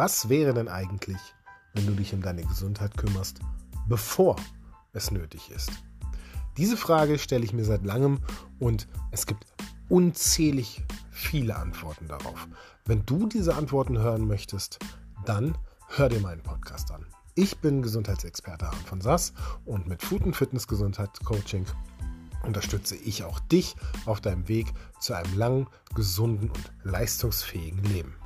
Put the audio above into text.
Was wäre denn eigentlich, wenn du dich um deine Gesundheit kümmerst, bevor es nötig ist? Diese Frage stelle ich mir seit langem und es gibt unzählig viele Antworten darauf. Wenn du diese Antworten hören möchtest, dann hör dir meinen Podcast an. Ich bin Gesundheitsexperte Arne von Sass und mit Food and Fitness Gesundheitscoaching unterstütze ich auch dich auf deinem Weg zu einem langen, gesunden und leistungsfähigen Leben.